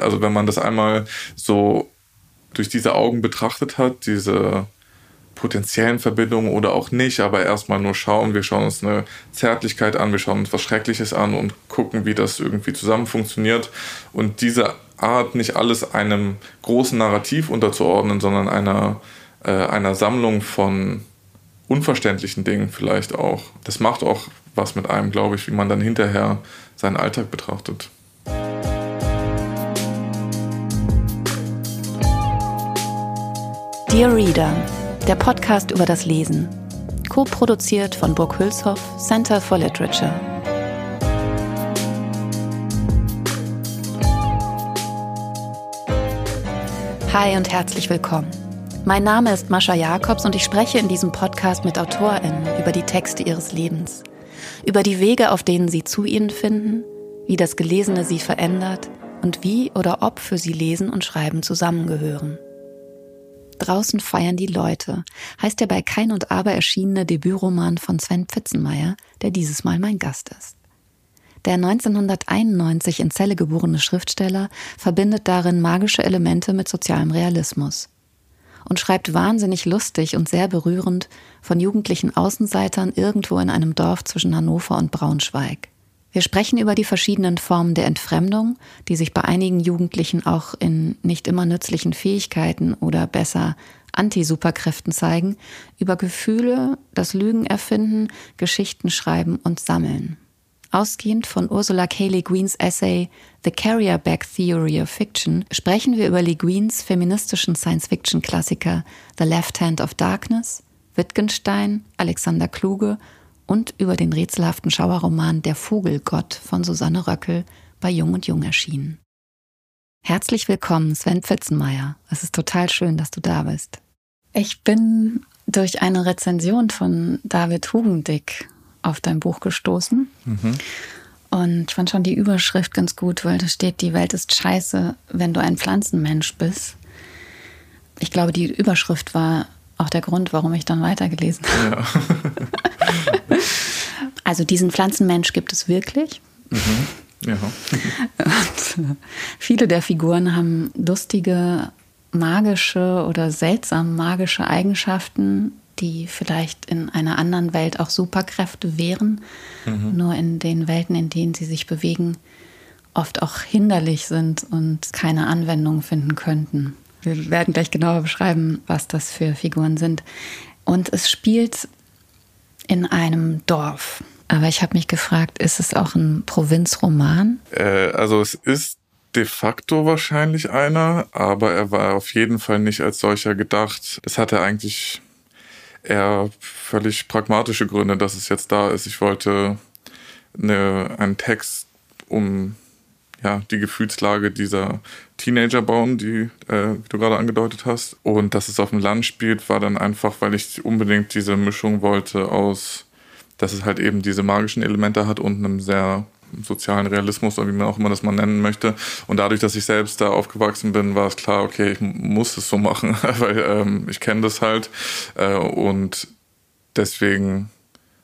Also wenn man das einmal so durch diese Augen betrachtet hat, diese potenziellen Verbindungen oder auch nicht, aber erstmal nur schauen. Wir schauen uns eine Zärtlichkeit an, wir schauen uns was Schreckliches an und gucken, wie das irgendwie zusammen funktioniert. Und diese Art, nicht alles einem großen Narrativ unterzuordnen, sondern einer, äh, einer Sammlung von unverständlichen Dingen vielleicht auch. Das macht auch was mit einem, glaube ich, wie man dann hinterher seinen Alltag betrachtet. Dear Reader, der Podcast über das Lesen. Co-produziert von Burg Hülshoff, Center for Literature. Hi und herzlich willkommen. Mein Name ist Mascha Jakobs und ich spreche in diesem Podcast mit AutorInnen über die Texte ihres Lebens, über die Wege, auf denen sie zu ihnen finden, wie das Gelesene sie verändert und wie oder ob für sie Lesen und Schreiben zusammengehören. Draußen feiern die Leute heißt der bei Kein und Aber erschienene Debütroman von Sven Pfitzenmeier, der dieses Mal mein Gast ist. Der 1991 in Celle geborene Schriftsteller verbindet darin magische Elemente mit sozialem Realismus und schreibt wahnsinnig lustig und sehr berührend von jugendlichen Außenseitern irgendwo in einem Dorf zwischen Hannover und Braunschweig. Wir sprechen über die verschiedenen Formen der Entfremdung, die sich bei einigen Jugendlichen auch in nicht immer nützlichen Fähigkeiten oder besser Anti-Superkräften zeigen, über Gefühle, das Lügen erfinden, Geschichten schreiben und sammeln. Ausgehend von Ursula K. Le Guins Essay The Carrier Bag Theory of Fiction sprechen wir über Le Guins feministischen Science-Fiction-Klassiker The Left Hand of Darkness, Wittgenstein, Alexander Kluge und über den rätselhaften Schauerroman Der Vogelgott von Susanne Röckel bei Jung und Jung erschienen. Herzlich willkommen, Sven Pfitzenmeier. Es ist total schön, dass du da bist. Ich bin durch eine Rezension von David Hugendick auf dein Buch gestoßen. Mhm. Und ich fand schon die Überschrift ganz gut, weil da steht, die Welt ist scheiße, wenn du ein Pflanzenmensch bist. Ich glaube, die Überschrift war auch der Grund, warum ich dann weitergelesen habe. Ja. also diesen Pflanzenmensch gibt es wirklich. Mhm. Ja. Und viele der Figuren haben lustige, magische oder seltsam magische Eigenschaften, die vielleicht in einer anderen Welt auch Superkräfte wären, mhm. nur in den Welten, in denen sie sich bewegen, oft auch hinderlich sind und keine Anwendung finden könnten. Wir werden gleich genauer beschreiben, was das für Figuren sind. Und es spielt in einem Dorf. Aber ich habe mich gefragt, ist es auch ein Provinzroman? Äh, also es ist de facto wahrscheinlich einer, aber er war auf jeden Fall nicht als solcher gedacht. Das hat er eigentlich eher völlig pragmatische Gründe, dass es jetzt da ist. Ich wollte eine, einen Text um ja, die Gefühlslage dieser Teenager bauen, die äh, du gerade angedeutet hast. Und dass es auf dem Land spielt, war dann einfach, weil ich unbedingt diese Mischung wollte aus, dass es halt eben diese magischen Elemente hat und einem sehr sozialen Realismus oder wie man auch immer das mal nennen möchte. Und dadurch, dass ich selbst da aufgewachsen bin, war es klar, okay, ich muss es so machen, weil ähm, ich kenne das halt. Äh, und deswegen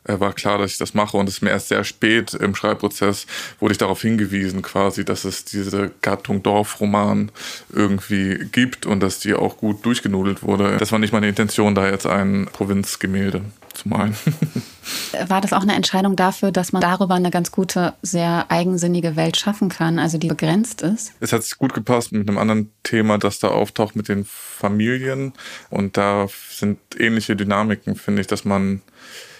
war klar, dass ich das mache. Und es ist mir erst sehr spät im Schreibprozess wurde ich darauf hingewiesen, quasi, dass es diese Gattung Dorfroman irgendwie gibt und dass die auch gut durchgenudelt wurde. Das war nicht meine Intention, da jetzt ein Provinzgemälde zu malen. War das auch eine Entscheidung dafür, dass man darüber eine ganz gute, sehr eigensinnige Welt schaffen kann, also die begrenzt ist? Es hat sich gut gepasst mit einem anderen Thema, das da auftaucht mit den Familien. Und da sind ähnliche Dynamiken, finde ich, dass man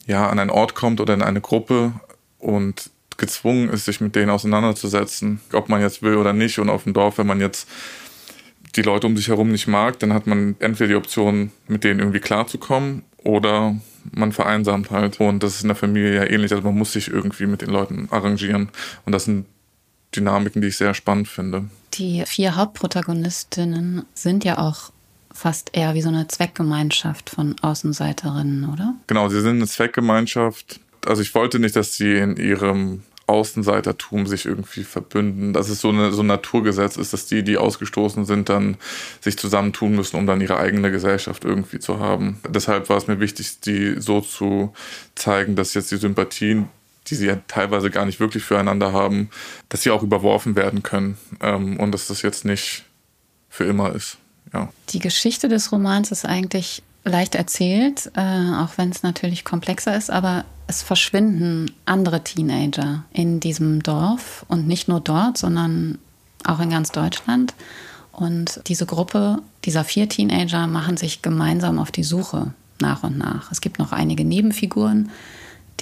ja an einen Ort kommt oder in eine Gruppe und gezwungen ist, sich mit denen auseinanderzusetzen, ob man jetzt will oder nicht. Und auf dem Dorf, wenn man jetzt die Leute um sich herum nicht mag, dann hat man entweder die Option, mit denen irgendwie klarzukommen oder man vereinsamt halt. Und das ist in der Familie ja ähnlich. Also man muss sich irgendwie mit den Leuten arrangieren. Und das sind Dynamiken, die ich sehr spannend finde. Die vier Hauptprotagonistinnen sind ja auch fast eher wie so eine Zweckgemeinschaft von Außenseiterinnen, oder? Genau, sie sind eine Zweckgemeinschaft. Also ich wollte nicht, dass sie in ihrem Außenseitertum sich irgendwie verbünden, dass es so, eine, so ein Naturgesetz ist, dass die, die ausgestoßen sind, dann sich zusammentun müssen, um dann ihre eigene Gesellschaft irgendwie zu haben. Deshalb war es mir wichtig, die so zu zeigen, dass jetzt die Sympathien die sie ja teilweise gar nicht wirklich füreinander haben, dass sie auch überworfen werden können ähm, und dass das jetzt nicht für immer ist. Ja. Die Geschichte des Romans ist eigentlich leicht erzählt, äh, auch wenn es natürlich komplexer ist, aber es verschwinden andere Teenager in diesem Dorf und nicht nur dort, sondern auch in ganz Deutschland. Und diese Gruppe dieser vier Teenager machen sich gemeinsam auf die Suche nach und nach. Es gibt noch einige Nebenfiguren,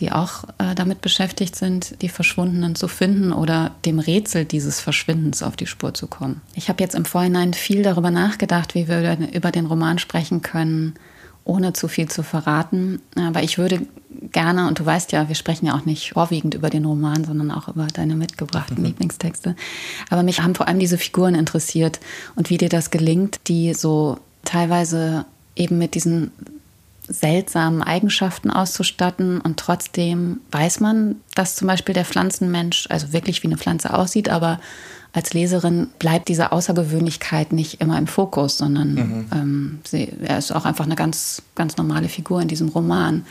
die auch äh, damit beschäftigt sind, die Verschwundenen zu finden oder dem Rätsel dieses Verschwindens auf die Spur zu kommen. Ich habe jetzt im Vorhinein viel darüber nachgedacht, wie wir über den Roman sprechen können, ohne zu viel zu verraten. Aber ich würde gerne, und du weißt ja, wir sprechen ja auch nicht vorwiegend über den Roman, sondern auch über deine mitgebrachten mhm. Lieblingstexte. Aber mich haben vor allem diese Figuren interessiert und wie dir das gelingt, die so teilweise eben mit diesen seltsamen Eigenschaften auszustatten. Und trotzdem weiß man, dass zum Beispiel der Pflanzenmensch also wirklich wie eine Pflanze aussieht, aber als Leserin bleibt diese Außergewöhnlichkeit nicht immer im Fokus, sondern mhm. ähm, sie, er ist auch einfach eine ganz, ganz normale Figur in diesem Roman.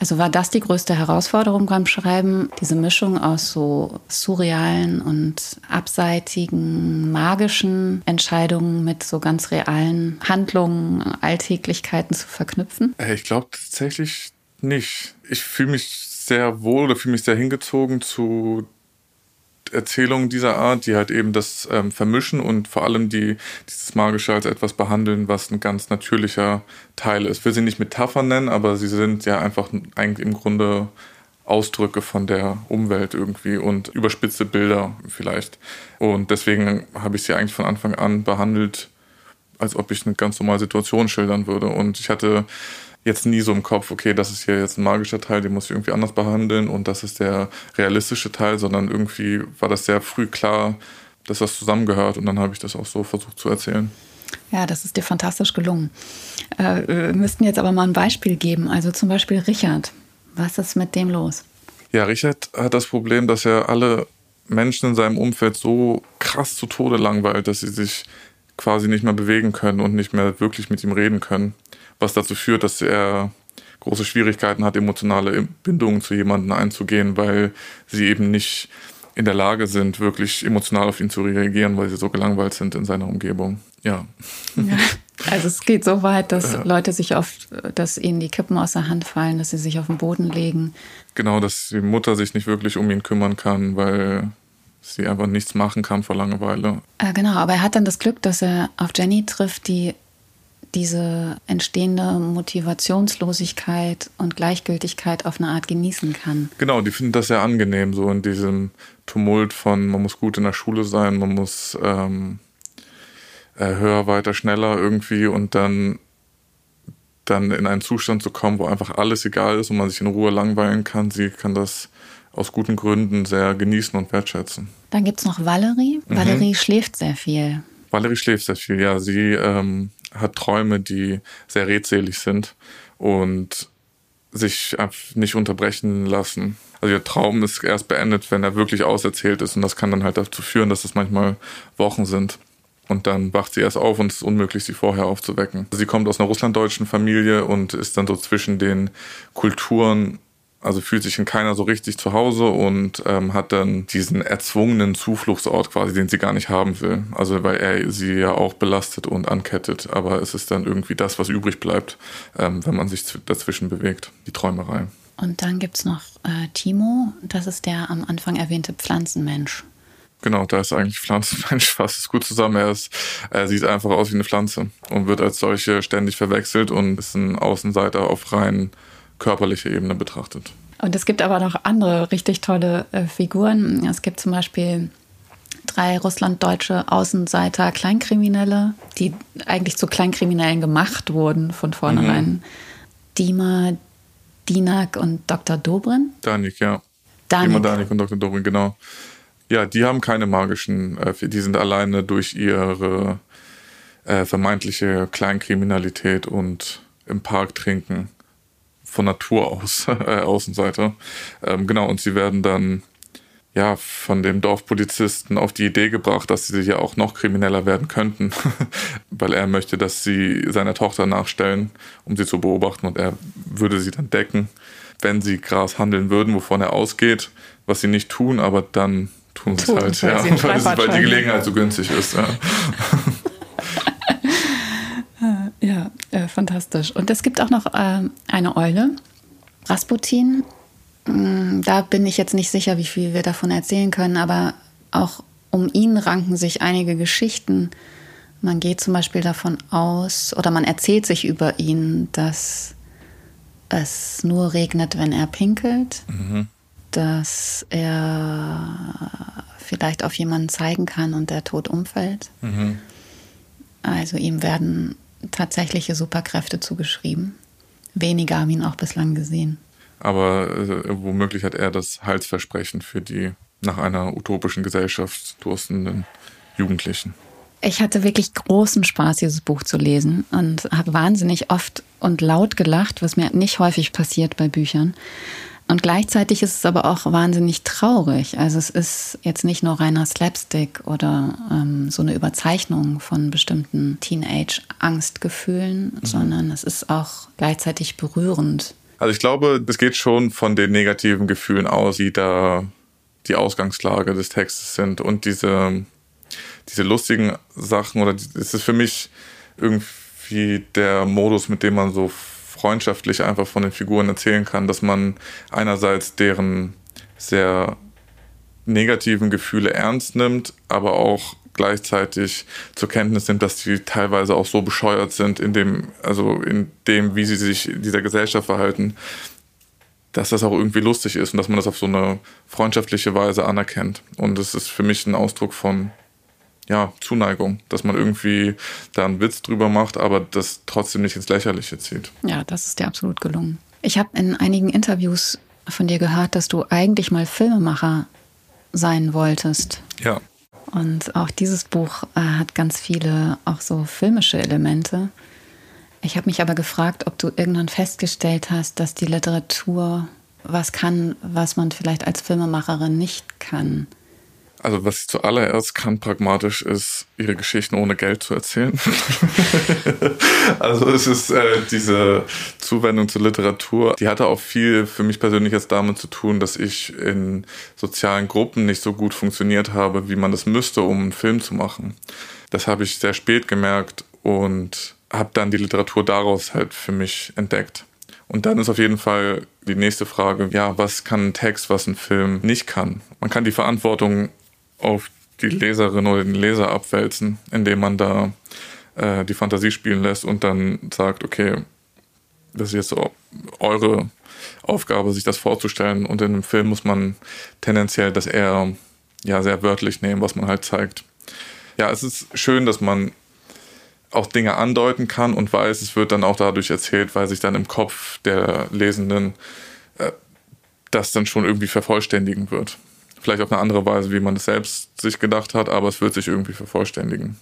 Also war das die größte Herausforderung beim Schreiben, diese Mischung aus so surrealen und abseitigen, magischen Entscheidungen mit so ganz realen Handlungen, Alltäglichkeiten zu verknüpfen? Äh, ich glaube tatsächlich nicht. Ich fühle mich sehr wohl oder fühle mich sehr hingezogen zu Erzählungen dieser Art, die halt eben das ähm, vermischen und vor allem die dieses Magische als etwas behandeln, was ein ganz natürlicher Teil ist. Ich will sie nicht Metaphern nennen, aber sie sind ja einfach eigentlich im Grunde Ausdrücke von der Umwelt irgendwie und überspitzte Bilder vielleicht. Und deswegen habe ich sie eigentlich von Anfang an behandelt, als ob ich eine ganz normale Situation schildern würde. Und ich hatte jetzt nie so im Kopf, okay, das ist hier jetzt ein magischer Teil, den muss ich irgendwie anders behandeln und das ist der realistische Teil, sondern irgendwie war das sehr früh klar, dass das zusammengehört und dann habe ich das auch so versucht zu erzählen. Ja, das ist dir fantastisch gelungen. Äh, wir müssten jetzt aber mal ein Beispiel geben. Also zum Beispiel Richard. Was ist mit dem los? Ja, Richard hat das Problem, dass er alle Menschen in seinem Umfeld so krass zu Tode langweilt, dass sie sich quasi nicht mehr bewegen können und nicht mehr wirklich mit ihm reden können was dazu führt, dass er große Schwierigkeiten hat, emotionale Bindungen zu jemandem einzugehen, weil sie eben nicht in der Lage sind, wirklich emotional auf ihn zu reagieren, weil sie so gelangweilt sind in seiner Umgebung. Ja. ja. Also es geht so weit, dass ja. Leute sich oft, dass ihnen die Kippen aus der Hand fallen, dass sie sich auf den Boden legen. Genau, dass die Mutter sich nicht wirklich um ihn kümmern kann, weil sie einfach nichts machen kann vor Langeweile. Äh, genau, aber er hat dann das Glück, dass er auf Jenny trifft, die diese entstehende Motivationslosigkeit und Gleichgültigkeit auf eine Art genießen kann. Genau, die finden das sehr angenehm, so in diesem Tumult von, man muss gut in der Schule sein, man muss ähm, äh, höher, weiter, schneller irgendwie und dann, dann in einen Zustand zu kommen, wo einfach alles egal ist und man sich in Ruhe langweilen kann. Sie kann das aus guten Gründen sehr genießen und wertschätzen. Dann gibt es noch Valerie. Mhm. Valerie schläft sehr viel. Valerie schläft sehr viel, ja. Sie ähm, hat Träume, die sehr redselig sind und sich nicht unterbrechen lassen. Also ihr Traum ist erst beendet, wenn er wirklich auserzählt ist und das kann dann halt dazu führen, dass es manchmal Wochen sind. Und dann wacht sie erst auf und es ist unmöglich, sie vorher aufzuwecken. Sie kommt aus einer russlanddeutschen Familie und ist dann so zwischen den Kulturen also fühlt sich in keiner so richtig zu Hause und ähm, hat dann diesen erzwungenen Zufluchtsort quasi, den sie gar nicht haben will. Also weil er sie ja auch belastet und ankettet. Aber es ist dann irgendwie das, was übrig bleibt, ähm, wenn man sich dazwischen bewegt, die Träumerei. Und dann gibt es noch äh, Timo, das ist der am Anfang erwähnte Pflanzenmensch. Genau, da ist eigentlich Pflanzenmensch fast gut zusammen. Er, ist, er sieht einfach aus wie eine Pflanze und wird als solche ständig verwechselt und ist ein Außenseiter auf rein körperliche Ebene betrachtet. Und es gibt aber noch andere richtig tolle äh, Figuren. Es gibt zum Beispiel drei russlanddeutsche Außenseiter, Kleinkriminelle, die eigentlich zu Kleinkriminellen gemacht wurden von vornherein. Mhm. Dima, Dinak und Dr. Dobrin. Danik, ja. Danik. Dima, Danik und Dr. Dobrin, genau. Ja, die haben keine magischen, äh, die sind alleine durch ihre äh, vermeintliche Kleinkriminalität und im Park trinken von Natur aus äh, Außenseiter. Ähm, genau, und sie werden dann ja von dem Dorfpolizisten auf die Idee gebracht, dass sie ja auch noch krimineller werden könnten, weil er möchte, dass sie seiner Tochter nachstellen, um sie zu beobachten und er würde sie dann decken. wenn sie Gras handeln würden, wovon er ausgeht, was sie nicht tun, aber dann tun sie es halt, ja, weil, weil die Gelegenheit so günstig ist. Ja. Fantastisch. Und es gibt auch noch äh, eine Eule, Rasputin. Mm, da bin ich jetzt nicht sicher, wie viel wir davon erzählen können, aber auch um ihn ranken sich einige Geschichten. Man geht zum Beispiel davon aus, oder man erzählt sich über ihn, dass es nur regnet, wenn er pinkelt, mhm. dass er vielleicht auf jemanden zeigen kann und der tot umfällt. Mhm. Also ihm werden tatsächliche Superkräfte zugeschrieben. Wenige haben ihn auch bislang gesehen. Aber äh, womöglich hat er das Heilsversprechen für die nach einer utopischen Gesellschaft durstenden Jugendlichen. Ich hatte wirklich großen Spaß, dieses Buch zu lesen und habe wahnsinnig oft und laut gelacht, was mir nicht häufig passiert bei Büchern. Und gleichzeitig ist es aber auch wahnsinnig traurig. Also es ist jetzt nicht nur reiner Slapstick oder ähm, so eine Überzeichnung von bestimmten Teenage-Angstgefühlen, mhm. sondern es ist auch gleichzeitig berührend. Also ich glaube, es geht schon von den negativen Gefühlen aus, die da die Ausgangslage des Textes sind und diese, diese lustigen Sachen oder es ist für mich irgendwie der Modus, mit dem man so freundschaftlich einfach von den Figuren erzählen kann, dass man einerseits deren sehr negativen Gefühle ernst nimmt, aber auch gleichzeitig zur Kenntnis nimmt, dass sie teilweise auch so bescheuert sind in dem, also in dem, wie sie sich in dieser Gesellschaft verhalten, dass das auch irgendwie lustig ist und dass man das auf so eine freundschaftliche Weise anerkennt. Und es ist für mich ein Ausdruck von ja, Zuneigung, dass man irgendwie da einen Witz drüber macht, aber das trotzdem nicht ins Lächerliche zieht. Ja, das ist dir absolut gelungen. Ich habe in einigen Interviews von dir gehört, dass du eigentlich mal Filmemacher sein wolltest. Ja. Und auch dieses Buch äh, hat ganz viele auch so filmische Elemente. Ich habe mich aber gefragt, ob du irgendwann festgestellt hast, dass die Literatur was kann, was man vielleicht als Filmemacherin nicht kann. Also was ich zuallererst kann pragmatisch ist, ihre Geschichten ohne Geld zu erzählen. also es ist äh, diese Zuwendung zur Literatur, die hatte auch viel für mich persönlich jetzt damit zu tun, dass ich in sozialen Gruppen nicht so gut funktioniert habe, wie man das müsste, um einen Film zu machen. Das habe ich sehr spät gemerkt und habe dann die Literatur daraus halt für mich entdeckt. Und dann ist auf jeden Fall die nächste Frage, ja, was kann ein Text, was ein Film nicht kann? Man kann die Verantwortung auf die Leserin oder den Leser abwälzen, indem man da äh, die Fantasie spielen lässt und dann sagt, okay, das ist jetzt eure Aufgabe, sich das vorzustellen. Und in einem Film muss man tendenziell das eher ja, sehr wörtlich nehmen, was man halt zeigt. Ja, es ist schön, dass man auch Dinge andeuten kann und weiß, es wird dann auch dadurch erzählt, weil sich dann im Kopf der Lesenden äh, das dann schon irgendwie vervollständigen wird. Vielleicht auf eine andere Weise, wie man es selbst sich gedacht hat, aber es wird sich irgendwie vervollständigen.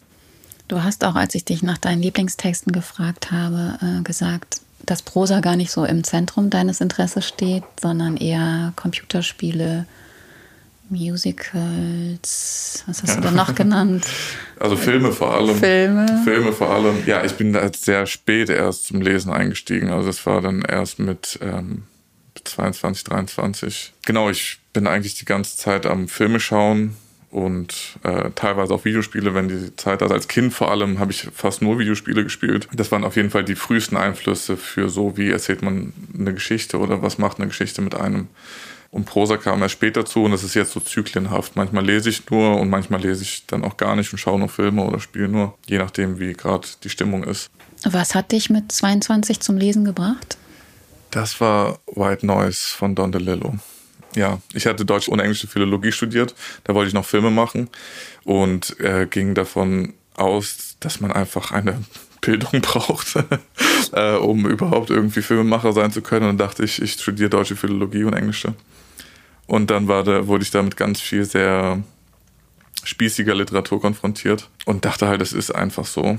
Du hast auch, als ich dich nach deinen Lieblingstexten gefragt habe, äh, gesagt, dass Prosa gar nicht so im Zentrum deines Interesses steht, sondern eher Computerspiele, Musicals, was hast du da noch genannt? Also Filme vor allem. Filme. Filme vor allem. Ja, ich bin da sehr spät erst zum Lesen eingestiegen. Also es war dann erst mit ähm, 22, 23. Genau, ich bin eigentlich die ganze Zeit am Filme schauen und äh, teilweise auch Videospiele, wenn die Zeit, also als Kind vor allem habe ich fast nur Videospiele gespielt. Das waren auf jeden Fall die frühesten Einflüsse für so, wie erzählt man eine Geschichte oder was macht eine Geschichte mit einem. Und Prosa kam erst später zu und das ist jetzt so zyklenhaft. Manchmal lese ich nur und manchmal lese ich dann auch gar nicht und schaue nur Filme oder spiele nur, je nachdem, wie gerade die Stimmung ist. Was hat dich mit 22 zum Lesen gebracht? Das war White Noise von Don DeLillo. Ja, ich hatte Deutsch und englische Philologie studiert. Da wollte ich noch Filme machen und äh, ging davon aus, dass man einfach eine Bildung braucht, äh, um überhaupt irgendwie Filmemacher sein zu können. Und dachte ich, ich studiere deutsche Philologie und englische. Und dann war da, wurde ich da mit ganz viel sehr spießiger Literatur konfrontiert und dachte halt, es ist einfach so.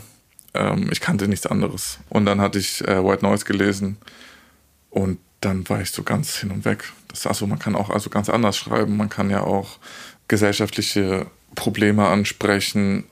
Ähm, ich kannte nichts anderes. Und dann hatte ich äh, White Noise gelesen und dann war ich so ganz hin und weg. Das, also man kann auch also ganz anders schreiben. Man kann ja auch gesellschaftliche Probleme ansprechen,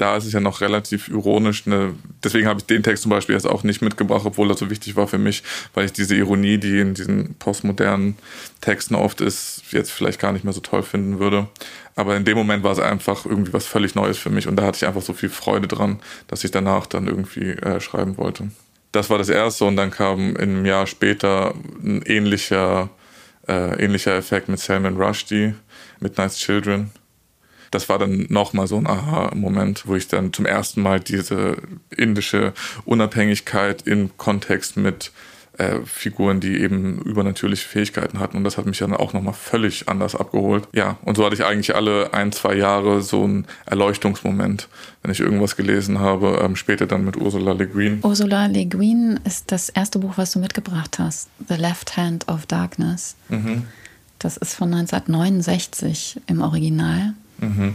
da ist es ja noch relativ ironisch. Ne? Deswegen habe ich den Text zum Beispiel jetzt auch nicht mitgebracht, obwohl er so wichtig war für mich, weil ich diese Ironie, die in diesen postmodernen Texten oft ist, jetzt vielleicht gar nicht mehr so toll finden würde. Aber in dem Moment war es einfach irgendwie was völlig Neues für mich und da hatte ich einfach so viel Freude dran, dass ich danach dann irgendwie äh, schreiben wollte. Das war das erste und dann kam in einem Jahr später ein ähnlicher, äh, ähnlicher Effekt mit Salman Rushdie, Midnight's Children. Das war dann nochmal so ein Aha-Moment, wo ich dann zum ersten Mal diese indische Unabhängigkeit in Kontext mit äh, Figuren, die eben übernatürliche Fähigkeiten hatten. Und das hat mich dann auch nochmal völlig anders abgeholt. Ja, und so hatte ich eigentlich alle ein, zwei Jahre so einen Erleuchtungsmoment, wenn ich irgendwas gelesen habe. Ähm, später dann mit Ursula Le Guin. Ursula Le Guin ist das erste Buch, was du mitgebracht hast. The Left Hand of Darkness. Mhm. Das ist von 1969 im Original. Mhm.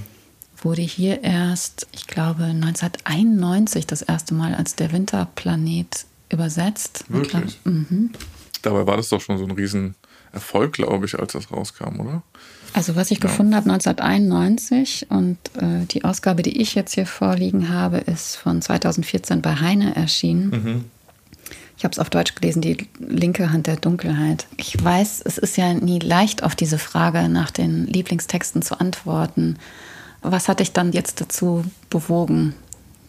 Wurde hier erst, ich glaube, 1991 das erste Mal als der Winterplanet übersetzt. Wirklich? Mhm. Dabei war das doch schon so ein Riesenerfolg, glaube ich, als das rauskam, oder? Also was ich ja. gefunden habe 1991 und äh, die Ausgabe, die ich jetzt hier vorliegen habe, ist von 2014 bei Heine erschienen. Mhm. Ich habe es auf Deutsch gelesen, die linke Hand der Dunkelheit. Ich weiß, es ist ja nie leicht, auf diese Frage nach den Lieblingstexten zu antworten. Was hat dich dann jetzt dazu bewogen,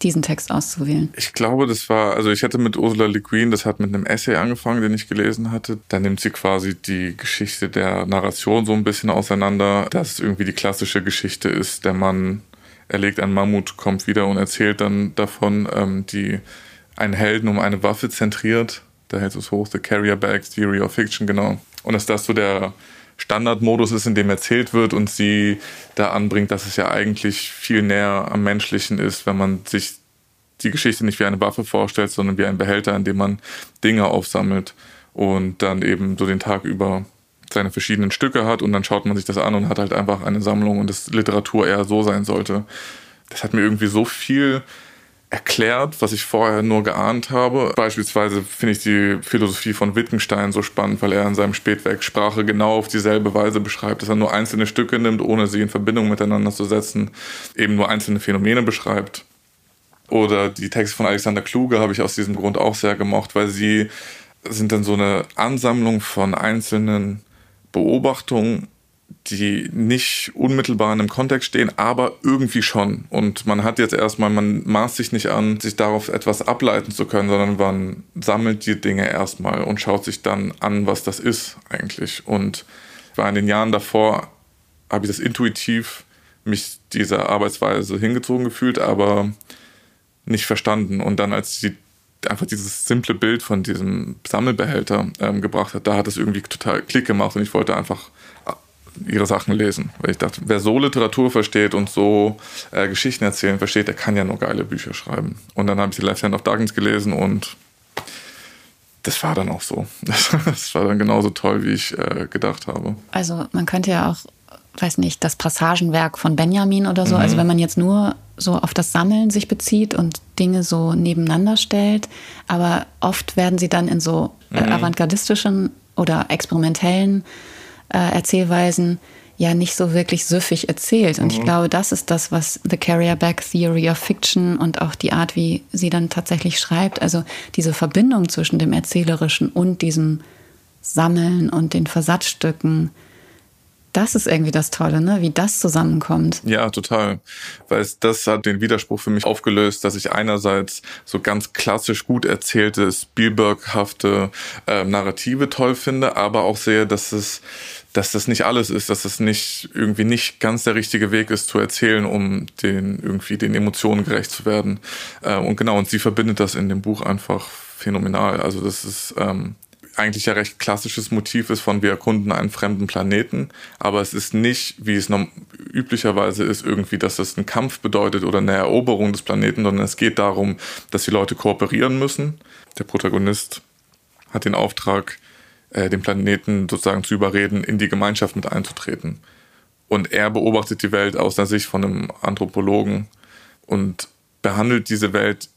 diesen Text auszuwählen? Ich glaube, das war, also ich hätte mit Ursula Le Guin, das hat mit einem Essay angefangen, den ich gelesen hatte. Da nimmt sie quasi die Geschichte der Narration so ein bisschen auseinander, dass irgendwie die klassische Geschichte ist, der Mann erlegt einen Mammut, kommt wieder und erzählt dann davon, ähm, die einen Helden um eine Waffe zentriert. Da hält es hoch, The Carrier Bag Theory of Fiction, genau. Und dass das so der Standardmodus ist, in dem erzählt wird und sie da anbringt, dass es ja eigentlich viel näher am Menschlichen ist, wenn man sich die Geschichte nicht wie eine Waffe vorstellt, sondern wie ein Behälter, in dem man Dinge aufsammelt und dann eben so den Tag über seine verschiedenen Stücke hat und dann schaut man sich das an und hat halt einfach eine Sammlung und das Literatur eher so sein sollte. Das hat mir irgendwie so viel erklärt, was ich vorher nur geahnt habe. Beispielsweise finde ich die Philosophie von Wittgenstein so spannend, weil er in seinem Spätwerk Sprache genau auf dieselbe Weise beschreibt, dass er nur einzelne Stücke nimmt, ohne sie in Verbindung miteinander zu setzen, eben nur einzelne Phänomene beschreibt. Oder die Texte von Alexander Kluge habe ich aus diesem Grund auch sehr gemocht, weil sie sind dann so eine Ansammlung von einzelnen Beobachtungen, die nicht unmittelbar in einem Kontext stehen, aber irgendwie schon. Und man hat jetzt erstmal, man maßt sich nicht an, sich darauf etwas ableiten zu können, sondern man sammelt die Dinge erstmal und schaut sich dann an, was das ist eigentlich. Und war in den Jahren davor, habe ich das intuitiv mich dieser Arbeitsweise hingezogen gefühlt, aber nicht verstanden. Und dann, als sie einfach dieses simple Bild von diesem Sammelbehälter ähm, gebracht hat, da hat es irgendwie total Klick gemacht und ich wollte einfach ihre Sachen lesen. Weil ich dachte, wer so Literatur versteht und so äh, Geschichten erzählen versteht, der kann ja nur geile Bücher schreiben. Und dann habe ich die Left Hand of Darkness gelesen und das war dann auch so. Das, war dann genauso toll, wie ich äh, gedacht habe. Also man könnte ja auch, weiß nicht, das Passagenwerk von Benjamin oder so, mhm. also wenn man jetzt nur so auf das Sammeln sich bezieht und Dinge so nebeneinander stellt, aber oft werden sie dann in so äh, mhm. avantgardistischen oder experimentellen äh, Erzählweisen ja nicht so wirklich süffig erzählt. Und mhm. ich glaube, das ist das, was The Carrier Back Theory of Fiction und auch die Art, wie sie dann tatsächlich schreibt, also diese Verbindung zwischen dem Erzählerischen und diesem Sammeln und den Versatzstücken, das ist irgendwie das Tolle, ne? wie das zusammenkommt. Ja, total. Weil es, das hat den Widerspruch für mich aufgelöst, dass ich einerseits so ganz klassisch gut erzählte, Spielberghafte äh, Narrative toll finde, aber auch sehe, dass es dass das nicht alles ist, dass das nicht irgendwie nicht ganz der richtige Weg ist zu erzählen, um den irgendwie den Emotionen gerecht zu werden. Äh, und genau, und sie verbindet das in dem Buch einfach phänomenal. Also das ist ähm, eigentlich ja recht klassisches Motiv ist von wir erkunden einen fremden Planeten, aber es ist nicht, wie es üblicherweise ist, irgendwie, dass es einen Kampf bedeutet oder eine Eroberung des Planeten, sondern es geht darum, dass die Leute kooperieren müssen. Der Protagonist hat den Auftrag, äh, den Planeten sozusagen zu überreden, in die Gemeinschaft mit einzutreten. Und er beobachtet die Welt aus der Sicht von einem Anthropologen und behandelt diese Welt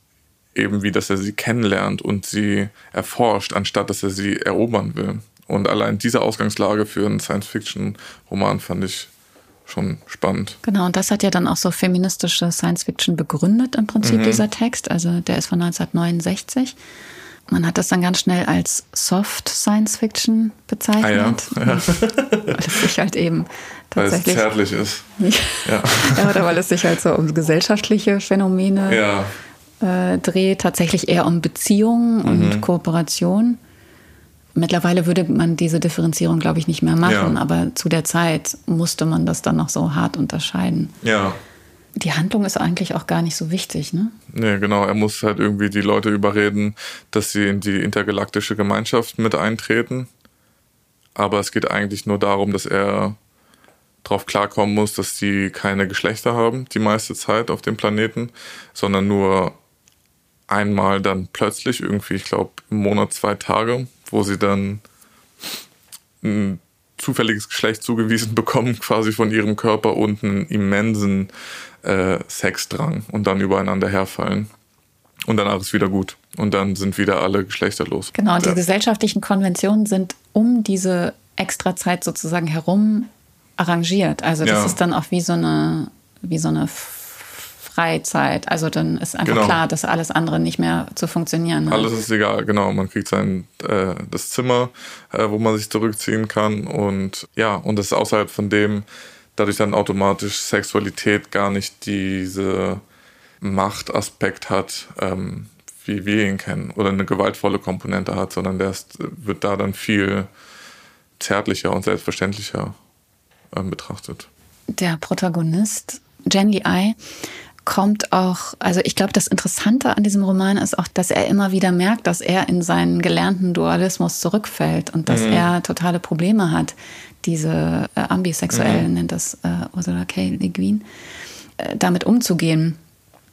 eben wie, dass er sie kennenlernt und sie erforscht, anstatt dass er sie erobern will. Und allein diese Ausgangslage für einen Science-Fiction-Roman fand ich schon spannend. Genau, und das hat ja dann auch so feministische Science Fiction begründet im Prinzip, mhm. dieser Text. Also der ist von 1969. Man hat das dann ganz schnell als Soft Science Fiction bezeichnet. Ah, ja. ja. weil es sich halt eben tatsächlich. Weil es zärtlich ist. ja. ja, oder weil es sich halt so um gesellschaftliche Phänomene ja. äh, dreht, tatsächlich eher um Beziehungen und mhm. Kooperation. Mittlerweile würde man diese Differenzierung, glaube ich, nicht mehr machen, aber zu der Zeit musste man das dann noch so hart unterscheiden. Ja. Die Handlung ist eigentlich auch gar nicht so wichtig, ne? Nee, genau. Er muss halt irgendwie die Leute überreden, dass sie in die intergalaktische Gemeinschaft mit eintreten. Aber es geht eigentlich nur darum, dass er darauf klarkommen muss, dass die keine Geschlechter haben, die meiste Zeit auf dem Planeten, sondern nur einmal dann plötzlich, irgendwie, ich glaube, im Monat zwei Tage, wo sie dann ein zufälliges Geschlecht zugewiesen bekommen, quasi von ihrem Körper und einen immensen äh, Sexdrang und dann übereinander herfallen. Und danach ist wieder gut. Und dann sind wieder alle geschlechterlos. Genau, und die gesellschaftlichen Konventionen sind um diese Extrazeit sozusagen herum arrangiert. Also das ja. ist dann auch wie so eine, wie so eine Freizeit. Also dann ist einfach genau. klar, dass alles andere nicht mehr zu funktionieren hat. Alles ist egal, genau. Man kriegt sein äh, das Zimmer, äh, wo man sich zurückziehen kann. Und ja, und das ist außerhalb von dem, dadurch dann automatisch Sexualität gar nicht diese Machtaspekt hat, ähm, wie wir ihn kennen, oder eine gewaltvolle Komponente hat, sondern der ist, wird da dann viel zärtlicher und selbstverständlicher äh, betrachtet. Der Protagonist, Jen Lee Ai, kommt auch, also ich glaube, das Interessante an diesem Roman ist auch, dass er immer wieder merkt, dass er in seinen gelernten Dualismus zurückfällt und dass mhm. er totale Probleme hat, diese äh, Ambisexuellen, mhm. nennt das äh, Ursula K. Le Guin, äh, damit umzugehen.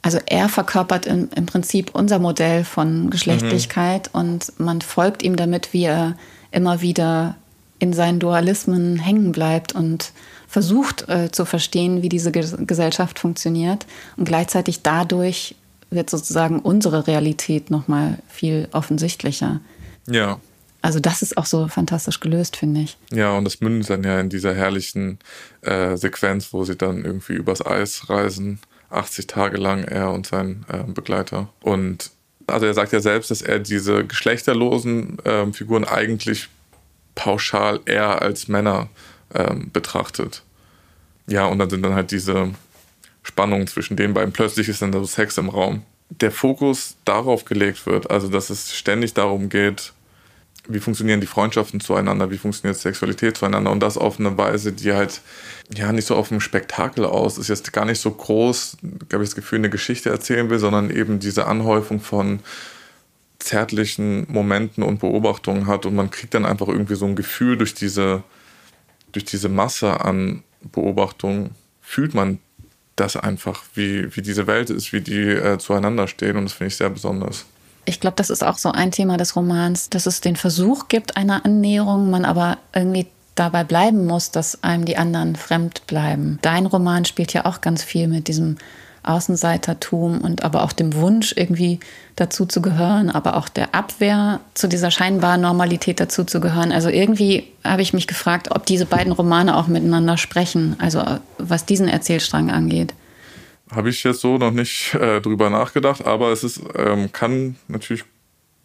Also er verkörpert im, im Prinzip unser Modell von Geschlechtlichkeit mhm. und man folgt ihm damit, wie er immer wieder in seinen Dualismen hängen bleibt und versucht äh, zu verstehen, wie diese Gesellschaft funktioniert. Und gleichzeitig dadurch wird sozusagen unsere Realität nochmal viel offensichtlicher. Ja. Also das ist auch so fantastisch gelöst, finde ich. Ja, und das mündet dann ja in dieser herrlichen äh, Sequenz, wo sie dann irgendwie übers Eis reisen, 80 Tage lang, er und sein äh, Begleiter. Und also er sagt ja selbst, dass er diese geschlechterlosen äh, Figuren eigentlich pauschal eher als Männer ähm, betrachtet. Ja, und dann sind dann halt diese Spannungen zwischen den beiden. Plötzlich ist dann so Sex im Raum. Der Fokus darauf gelegt wird, also dass es ständig darum geht, wie funktionieren die Freundschaften zueinander, wie funktioniert Sexualität zueinander und das auf eine Weise, die halt ja nicht so auf einem Spektakel aus ist, jetzt gar nicht so groß, habe ich das Gefühl, eine Geschichte erzählen will, sondern eben diese Anhäufung von zärtlichen Momenten und Beobachtungen hat und man kriegt dann einfach irgendwie so ein Gefühl durch diese, durch diese Masse an Beobachtungen, fühlt man das einfach, wie, wie diese Welt ist, wie die äh, zueinander stehen und das finde ich sehr besonders. Ich glaube, das ist auch so ein Thema des Romans, dass es den Versuch gibt einer Annäherung, man aber irgendwie dabei bleiben muss, dass einem die anderen fremd bleiben. Dein Roman spielt ja auch ganz viel mit diesem Außenseitertum und aber auch dem Wunsch, irgendwie dazu zu gehören, aber auch der Abwehr, zu dieser scheinbaren Normalität dazu zu gehören. Also irgendwie habe ich mich gefragt, ob diese beiden Romane auch miteinander sprechen, also was diesen Erzählstrang angeht. Habe ich jetzt so noch nicht äh, drüber nachgedacht, aber es ist, ähm, kann natürlich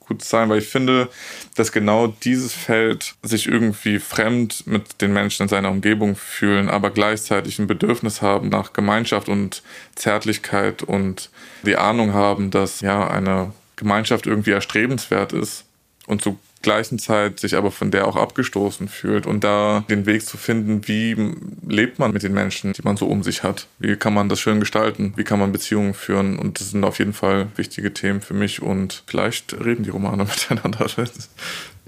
gut sein, weil ich finde, dass genau dieses Feld sich irgendwie fremd mit den Menschen in seiner Umgebung fühlen, aber gleichzeitig ein Bedürfnis haben nach Gemeinschaft und Zärtlichkeit und die Ahnung haben, dass ja eine Gemeinschaft irgendwie erstrebenswert ist und so gleichen Zeit sich aber von der auch abgestoßen fühlt und da den Weg zu finden, wie lebt man mit den Menschen, die man so um sich hat? Wie kann man das schön gestalten? Wie kann man Beziehungen führen? Und das sind auf jeden Fall wichtige Themen für mich und vielleicht reden die Romane miteinander.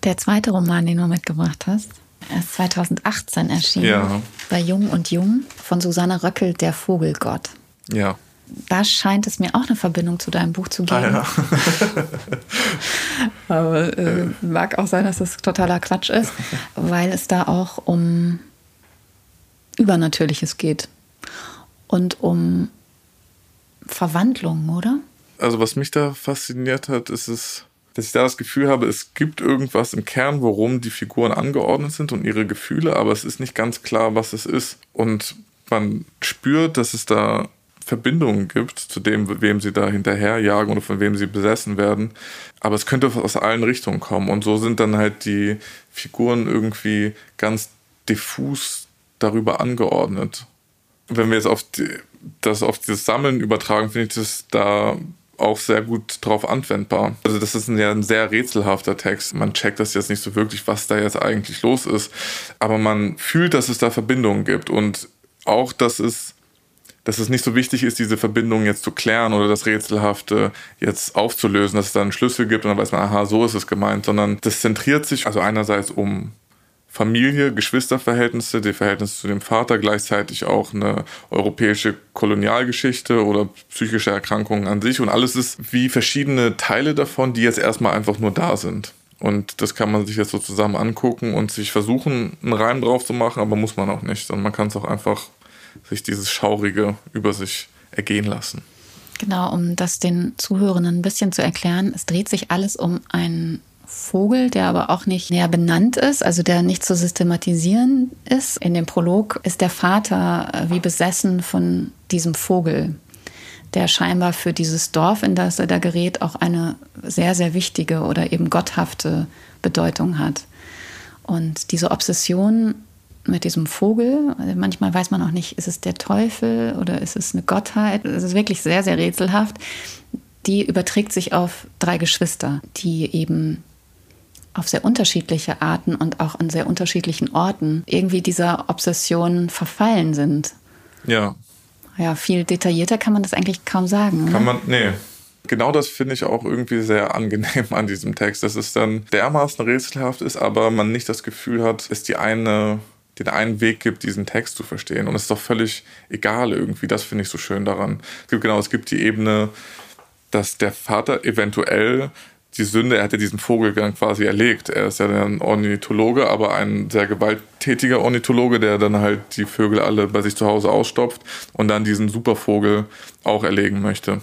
Der zweite Roman, den du mitgebracht hast, ist 2018 erschienen. Ja. Bei Jung und Jung von Susanne Röckel, Der Vogelgott. Ja da scheint es mir auch eine Verbindung zu deinem Buch zu geben. Ah, ja. Aber äh, mag auch sein, dass das totaler Quatsch ist, weil es da auch um Übernatürliches geht und um Verwandlung, oder? Also was mich da fasziniert hat, ist es, dass ich da das Gefühl habe, es gibt irgendwas im Kern, worum die Figuren angeordnet sind und ihre Gefühle, aber es ist nicht ganz klar, was es ist. Und man spürt, dass es da Verbindungen gibt zu dem, wem sie da hinterherjagen oder von wem sie besessen werden. Aber es könnte aus allen Richtungen kommen. Und so sind dann halt die Figuren irgendwie ganz diffus darüber angeordnet. Wenn wir jetzt auf die, das auf dieses Sammeln übertragen, finde ich das da auch sehr gut drauf anwendbar. Also das ist ein, ja ein sehr rätselhafter Text. Man checkt das jetzt nicht so wirklich, was da jetzt eigentlich los ist. Aber man fühlt, dass es da Verbindungen gibt und auch, dass es dass es nicht so wichtig ist, diese Verbindung jetzt zu klären oder das Rätselhafte jetzt aufzulösen, dass es da einen Schlüssel gibt und dann weiß man, aha, so ist es gemeint, sondern das zentriert sich also einerseits um Familie, Geschwisterverhältnisse, die Verhältnisse zu dem Vater, gleichzeitig auch eine europäische Kolonialgeschichte oder psychische Erkrankungen an sich und alles ist wie verschiedene Teile davon, die jetzt erstmal einfach nur da sind. Und das kann man sich jetzt so zusammen angucken und sich versuchen, einen Reim drauf zu machen, aber muss man auch nicht, sondern man kann es auch einfach sich dieses Schaurige über sich ergehen lassen. Genau, um das den Zuhörenden ein bisschen zu erklären, es dreht sich alles um einen Vogel, der aber auch nicht näher benannt ist, also der nicht zu systematisieren ist. In dem Prolog ist der Vater äh, wie besessen von diesem Vogel, der scheinbar für dieses Dorf, in das er da gerät, auch eine sehr, sehr wichtige oder eben gotthafte Bedeutung hat. Und diese Obsession mit diesem Vogel. Also manchmal weiß man auch nicht, ist es der Teufel oder ist es eine Gottheit. Es ist wirklich sehr, sehr rätselhaft. Die überträgt sich auf drei Geschwister, die eben auf sehr unterschiedliche Arten und auch an sehr unterschiedlichen Orten irgendwie dieser Obsession verfallen sind. Ja. Ja, viel detaillierter kann man das eigentlich kaum sagen. Kann man, nee. Genau das finde ich auch irgendwie sehr angenehm an diesem Text, dass es dann dermaßen rätselhaft ist, aber man nicht das Gefühl hat, ist die eine den einen Weg gibt, diesen Text zu verstehen. Und es ist doch völlig egal irgendwie. Das finde ich so schön daran. Es gibt genau, es gibt die Ebene, dass der Vater eventuell die Sünde, er hat ja diesen Vogel quasi erlegt. Er ist ja ein Ornithologe, aber ein sehr gewalttätiger Ornithologe, der dann halt die Vögel alle bei sich zu Hause ausstopft und dann diesen Supervogel auch erlegen möchte.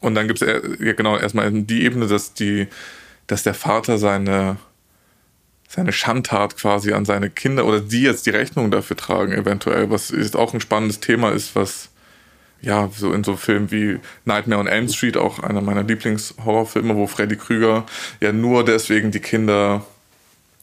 Und dann gibt es ja, genau erstmal die Ebene, dass die, dass der Vater seine seine Schandtat quasi an seine Kinder oder die jetzt die Rechnung dafür tragen, eventuell, was ist auch ein spannendes Thema ist, was ja, so in so Filmen wie Nightmare on Elm Street, auch einer meiner Lieblingshorrorfilme, wo Freddy Krüger ja nur deswegen die Kinder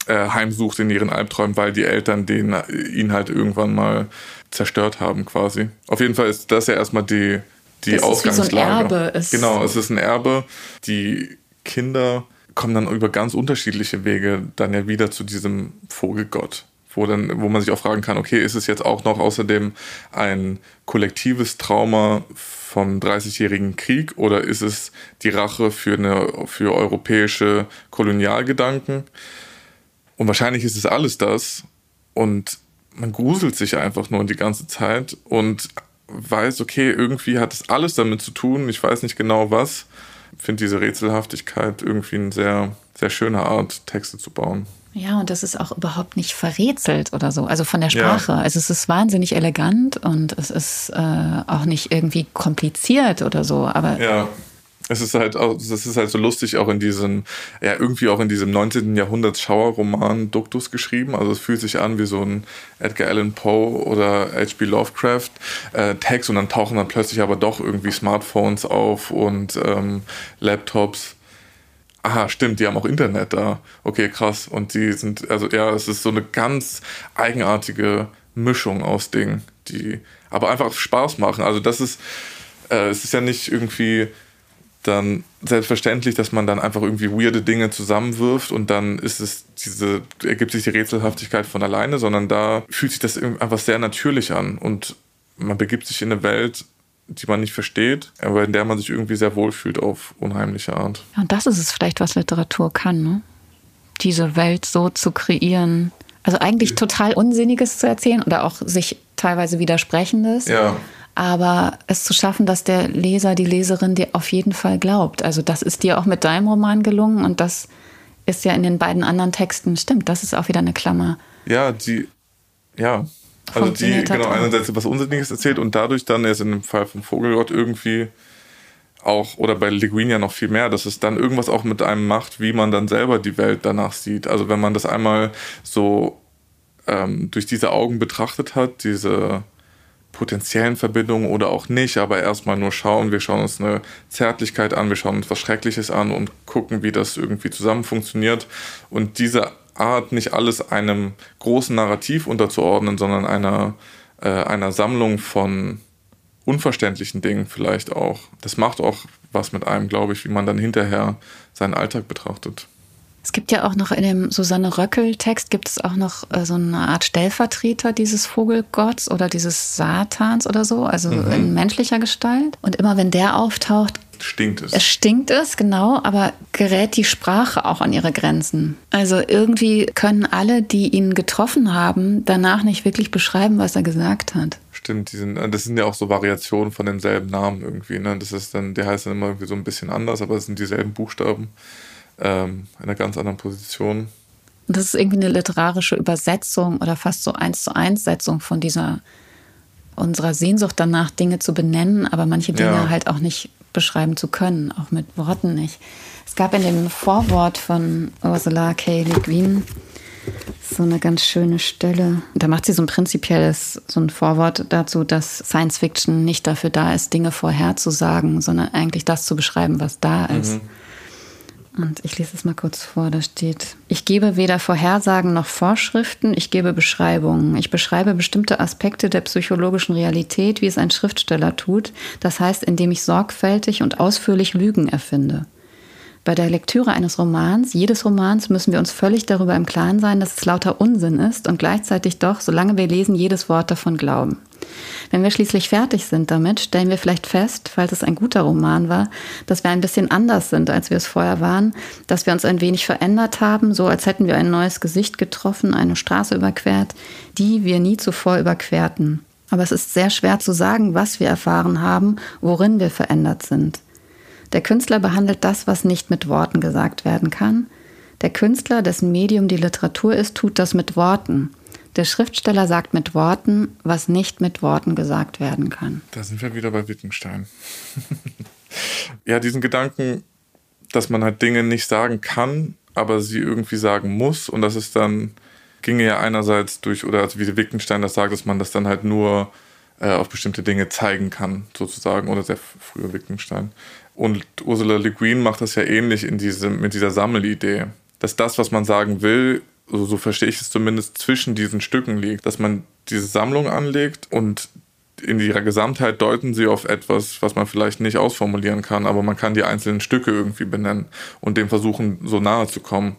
äh, heimsucht in ihren Albträumen, weil die Eltern den, ihn halt irgendwann mal zerstört haben, quasi. Auf jeden Fall ist das ja erstmal die, die das Ausgangslage. Ist wie so ein Erbe ist. Genau, es ist ein Erbe. Die Kinder kommen dann über ganz unterschiedliche Wege dann ja wieder zu diesem Vogelgott, wo dann, wo man sich auch fragen kann, okay, ist es jetzt auch noch außerdem ein kollektives Trauma vom 30-jährigen Krieg oder ist es die Rache für eine, für europäische Kolonialgedanken? Und wahrscheinlich ist es alles das und man gruselt sich einfach nur die ganze Zeit und weiß, okay, irgendwie hat es alles damit zu tun, ich weiß nicht genau was finde diese Rätselhaftigkeit irgendwie eine sehr, sehr schöne Art, Texte zu bauen. Ja, und das ist auch überhaupt nicht verrätselt oder so, also von der Sprache. Ja. Also es ist wahnsinnig elegant und es ist äh, auch nicht irgendwie kompliziert oder so, aber ja es ist halt auch, das ist halt so lustig auch in diesem, ja, irgendwie auch in diesem 19. Jahrhundert Schauerroman Duktus geschrieben. Also es fühlt sich an wie so ein Edgar Allan Poe oder H.P. Lovecraft äh, Text und dann tauchen dann plötzlich aber doch irgendwie Smartphones auf und ähm, Laptops. Aha, stimmt, die haben auch Internet da. Okay, krass. Und die sind, also ja, es ist so eine ganz eigenartige Mischung aus Dingen, die aber einfach Spaß machen. Also das ist, äh, es ist ja nicht irgendwie dann selbstverständlich, dass man dann einfach irgendwie weirde Dinge zusammenwirft und dann ist es diese, ergibt sich die Rätselhaftigkeit von alleine, sondern da fühlt sich das einfach sehr natürlich an und man begibt sich in eine Welt, die man nicht versteht, aber in der man sich irgendwie sehr wohlfühlt auf unheimliche Art. Ja, und das ist es vielleicht, was Literatur kann, ne? Diese Welt so zu kreieren. Also eigentlich total Unsinniges zu erzählen oder auch sich teilweise Widersprechendes. Ja aber es zu schaffen, dass der Leser, die Leserin dir auf jeden Fall glaubt. Also das ist dir auch mit deinem Roman gelungen und das ist ja in den beiden anderen Texten, stimmt, das ist auch wieder eine Klammer. Ja, die, ja. Also die, genau, einerseits was Unsinniges erzählt und dadurch dann erst in dem Fall vom Vogelgott irgendwie auch, oder bei Liguinia noch viel mehr, dass es dann irgendwas auch mit einem macht, wie man dann selber die Welt danach sieht. Also wenn man das einmal so ähm, durch diese Augen betrachtet hat, diese potenziellen Verbindungen oder auch nicht, aber erstmal nur schauen. Wir schauen uns eine Zärtlichkeit an, wir schauen uns was Schreckliches an und gucken, wie das irgendwie zusammen funktioniert. Und diese Art, nicht alles einem großen Narrativ unterzuordnen, sondern einer, äh, einer Sammlung von unverständlichen Dingen vielleicht auch. Das macht auch was mit einem, glaube ich, wie man dann hinterher seinen Alltag betrachtet. Es gibt ja auch noch in dem Susanne Röckel-Text gibt es auch noch äh, so eine Art Stellvertreter dieses Vogelgotts oder dieses Satans oder so, also mhm. in menschlicher Gestalt. Und immer wenn der auftaucht, stinkt es. Es stinkt es, genau, aber gerät die Sprache auch an ihre Grenzen. Also irgendwie können alle, die ihn getroffen haben, danach nicht wirklich beschreiben, was er gesagt hat. Stimmt, die sind, das sind ja auch so Variationen von demselben Namen irgendwie. Ne? Das ist dann, der heißt dann immer irgendwie so ein bisschen anders, aber es sind dieselben Buchstaben ähm, einer ganz anderen Position. Das ist irgendwie eine literarische Übersetzung oder fast so eins zu eins Setzung von dieser unserer Sehnsucht danach, Dinge zu benennen, aber manche Dinge ja. halt auch nicht beschreiben zu können, auch mit Worten nicht. Es gab in dem Vorwort von Ursula K. Le Guin so eine ganz schöne Stelle. Da macht sie so ein prinzipielles, so ein Vorwort dazu, dass Science Fiction nicht dafür da ist, Dinge vorherzusagen, sondern eigentlich das zu beschreiben, was da ist. Mhm. Und ich lese es mal kurz vor, da steht, ich gebe weder Vorhersagen noch Vorschriften, ich gebe Beschreibungen. Ich beschreibe bestimmte Aspekte der psychologischen Realität, wie es ein Schriftsteller tut, das heißt, indem ich sorgfältig und ausführlich Lügen erfinde. Bei der Lektüre eines Romans, jedes Romans, müssen wir uns völlig darüber im Klaren sein, dass es lauter Unsinn ist und gleichzeitig doch, solange wir lesen, jedes Wort davon glauben. Wenn wir schließlich fertig sind damit, stellen wir vielleicht fest, falls es ein guter Roman war, dass wir ein bisschen anders sind, als wir es vorher waren, dass wir uns ein wenig verändert haben, so als hätten wir ein neues Gesicht getroffen, eine Straße überquert, die wir nie zuvor überquerten. Aber es ist sehr schwer zu sagen, was wir erfahren haben, worin wir verändert sind. Der Künstler behandelt das, was nicht mit Worten gesagt werden kann. Der Künstler, dessen Medium die Literatur ist, tut das mit Worten. Der Schriftsteller sagt mit Worten, was nicht mit Worten gesagt werden kann. Da sind wir wieder bei Wittgenstein. ja, diesen Gedanken, dass man halt Dinge nicht sagen kann, aber sie irgendwie sagen muss. Und das ist dann, ginge ja einerseits durch, oder also wie Wittgenstein das sagt, dass man das dann halt nur äh, auf bestimmte Dinge zeigen kann, sozusagen, oder sehr früher Wittgenstein. Und Ursula Le Guin macht das ja ähnlich in diesem, mit dieser Sammelidee. Dass das, was man sagen will, so, so verstehe ich es zumindest, zwischen diesen Stücken liegt. Dass man diese Sammlung anlegt und in ihrer Gesamtheit deuten sie auf etwas, was man vielleicht nicht ausformulieren kann, aber man kann die einzelnen Stücke irgendwie benennen und dem versuchen, so nahe zu kommen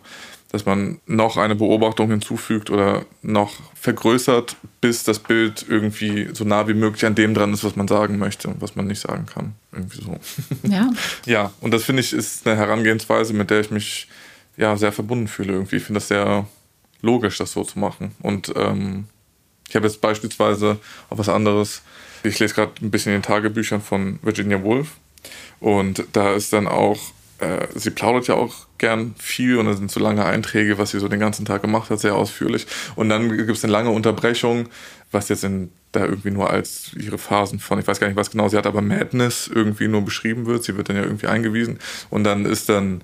dass man noch eine Beobachtung hinzufügt oder noch vergrößert, bis das Bild irgendwie so nah wie möglich an dem dran ist, was man sagen möchte, was man nicht sagen kann. Irgendwie so. Ja. ja, und das finde ich ist eine Herangehensweise, mit der ich mich ja sehr verbunden fühle irgendwie. Ich finde das sehr logisch, das so zu machen. Und ähm, ich habe jetzt beispielsweise auch was anderes. Ich lese gerade ein bisschen in den Tagebüchern von Virginia Woolf. Und da ist dann auch äh, sie plaudert ja auch gern viel und da sind so lange Einträge, was sie so den ganzen Tag gemacht hat, sehr ausführlich. Und dann gibt es eine lange Unterbrechung, was jetzt in, da irgendwie nur als ihre Phasen von, ich weiß gar nicht, was genau sie hat, aber Madness irgendwie nur beschrieben wird. Sie wird dann ja irgendwie eingewiesen und dann ist dann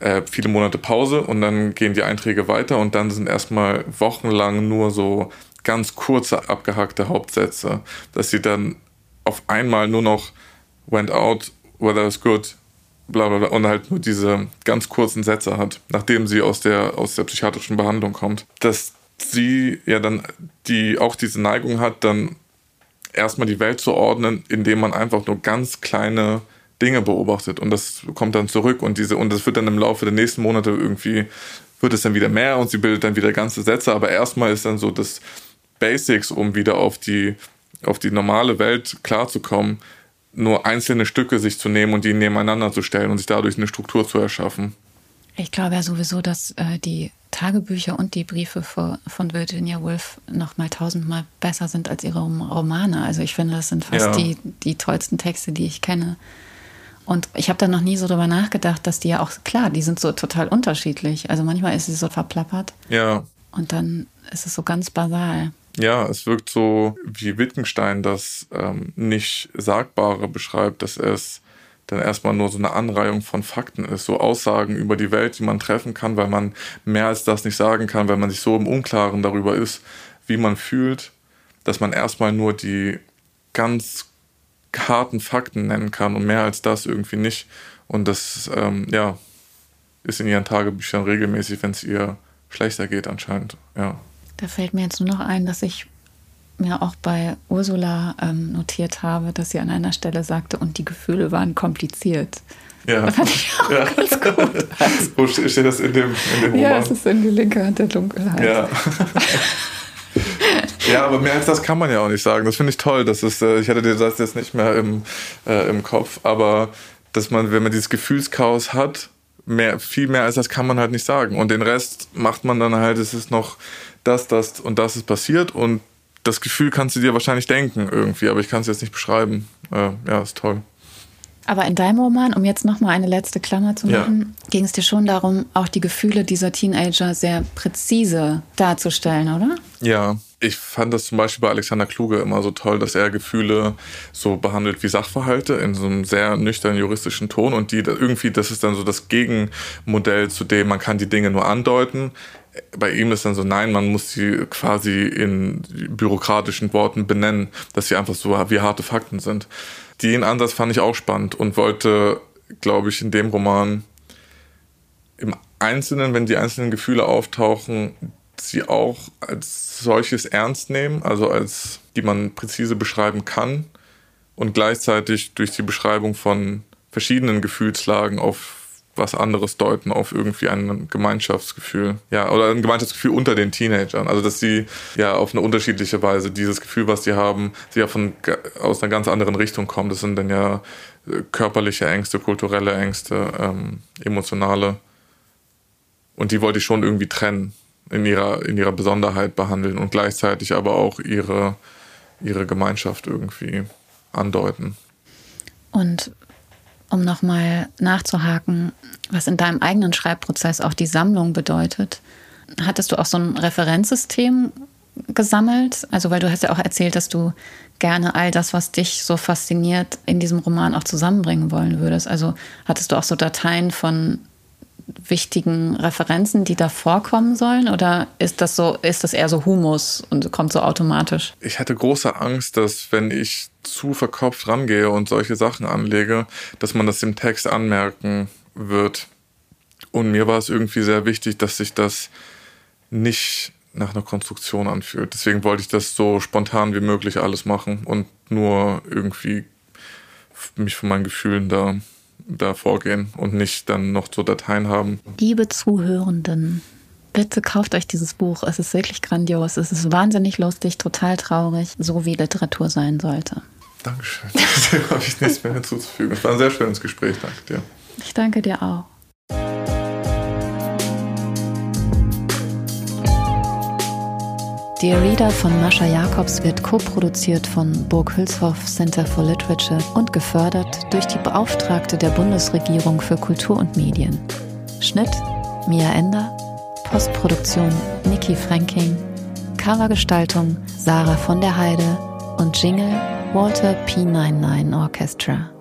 äh, viele Monate Pause und dann gehen die Einträge weiter und dann sind erstmal wochenlang nur so ganz kurze abgehackte Hauptsätze, dass sie dann auf einmal nur noch went out, weather is good, bla bla bla und halt nur diese ganz kurzen Sätze hat, nachdem sie aus der, aus der psychiatrischen Behandlung kommt. Dass sie ja dann die auch diese Neigung hat, dann erstmal die Welt zu ordnen, indem man einfach nur ganz kleine Dinge beobachtet und das kommt dann zurück und diese und das wird dann im Laufe der nächsten Monate irgendwie wird es dann wieder mehr und sie bildet dann wieder ganze Sätze, aber erstmal ist dann so das Basics, um wieder auf die auf die normale Welt klarzukommen, nur einzelne Stücke sich zu nehmen und die nebeneinander zu stellen und sich dadurch eine Struktur zu erschaffen. Ich glaube ja sowieso, dass äh, die Tagebücher und die Briefe für, von Virginia Woolf noch mal tausendmal besser sind als ihre Romane. Also ich finde, das sind fast ja. die, die tollsten Texte, die ich kenne. Und ich habe da noch nie so drüber nachgedacht, dass die ja auch, klar, die sind so total unterschiedlich. Also manchmal ist sie so verplappert. Ja. Und dann ist es so ganz basal. Ja, es wirkt so, wie Wittgenstein das ähm, nicht Sagbare beschreibt, dass es dann erstmal nur so eine Anreihung von Fakten ist, so Aussagen über die Welt, die man treffen kann, weil man mehr als das nicht sagen kann, weil man sich so im Unklaren darüber ist, wie man fühlt, dass man erstmal nur die ganz harten Fakten nennen kann und mehr als das irgendwie nicht. Und das, ähm, ja, ist in ihren Tagebüchern regelmäßig, wenn es ihr schlechter geht anscheinend, ja. Da fällt mir jetzt nur noch ein, dass ich mir auch bei Ursula ähm, notiert habe, dass sie an einer Stelle sagte, und die Gefühle waren kompliziert. Ja. Das fand ich auch ja. ganz gut. Wo steht das in dem, in dem Roman? Ja, es ist in die linke Hand der Dunkelheit. Ja. ja, aber mehr als das kann man ja auch nicht sagen. Das finde ich toll. Das ist, äh, ich hatte den Satz jetzt nicht mehr im, äh, im Kopf, aber dass man, wenn man dieses Gefühlschaos hat, mehr, viel mehr als das kann man halt nicht sagen. Und den Rest macht man dann halt, es ist noch das, das und das ist passiert und das Gefühl kannst du dir wahrscheinlich denken irgendwie, aber ich kann es jetzt nicht beschreiben. Äh, ja, ist toll. Aber in deinem Roman, um jetzt nochmal eine letzte Klammer zu machen, ja. ging es dir schon darum, auch die Gefühle dieser Teenager sehr präzise darzustellen, oder? Ja, ich fand das zum Beispiel bei Alexander Kluge immer so toll, dass er Gefühle so behandelt wie Sachverhalte in so einem sehr nüchternen juristischen Ton und die irgendwie, das ist dann so das Gegenmodell zu dem, man kann die Dinge nur andeuten. Bei ihm ist dann so, nein, man muss sie quasi in bürokratischen Worten benennen, dass sie einfach so wie harte Fakten sind den Ansatz fand ich auch spannend und wollte, glaube ich, in dem Roman im Einzelnen, wenn die einzelnen Gefühle auftauchen, sie auch als solches ernst nehmen, also als die man präzise beschreiben kann und gleichzeitig durch die Beschreibung von verschiedenen Gefühlslagen auf was anderes deuten auf irgendwie ein Gemeinschaftsgefühl. Ja, oder ein Gemeinschaftsgefühl unter den Teenagern. Also, dass sie ja auf eine unterschiedliche Weise dieses Gefühl, was sie haben, sie ja von, aus einer ganz anderen Richtung kommen. Das sind dann ja äh, körperliche Ängste, kulturelle Ängste, ähm, emotionale. Und die wollte ich schon irgendwie trennen, in ihrer, in ihrer Besonderheit behandeln und gleichzeitig aber auch ihre, ihre Gemeinschaft irgendwie andeuten. Und um nochmal nachzuhaken, was in deinem eigenen Schreibprozess auch die Sammlung bedeutet, hattest du auch so ein Referenzsystem gesammelt? Also, weil du hast ja auch erzählt, dass du gerne all das, was dich so fasziniert, in diesem Roman auch zusammenbringen wollen würdest. Also, hattest du auch so Dateien von wichtigen Referenzen, die da vorkommen sollen? Oder ist das so, ist das eher so Humus und kommt so automatisch? Ich hatte große Angst, dass wenn ich zu verkopft rangehe und solche Sachen anlege, dass man das im Text anmerken wird. Und mir war es irgendwie sehr wichtig, dass sich das nicht nach einer Konstruktion anfühlt. Deswegen wollte ich das so spontan wie möglich alles machen und nur irgendwie mich von meinen Gefühlen da da vorgehen und nicht dann noch so Dateien haben. Liebe Zuhörenden, bitte kauft euch dieses Buch. Es ist wirklich grandios. Es ist wahnsinnig lustig, total traurig, so wie Literatur sein sollte. Dankeschön. Da habe ich nichts mehr hinzuzufügen. Es war ein sehr schönes Gespräch. Danke dir. Ich danke dir auch. Dear Reader von Mascha Jacobs wird co-produziert von Burg Hülshoff Center for Literature und gefördert durch die Beauftragte der Bundesregierung für Kultur und Medien. Schnitt Mia Ender, Postproduktion Niki Franking, Covergestaltung Sarah von der Heide und Jingle Walter P99 Orchestra.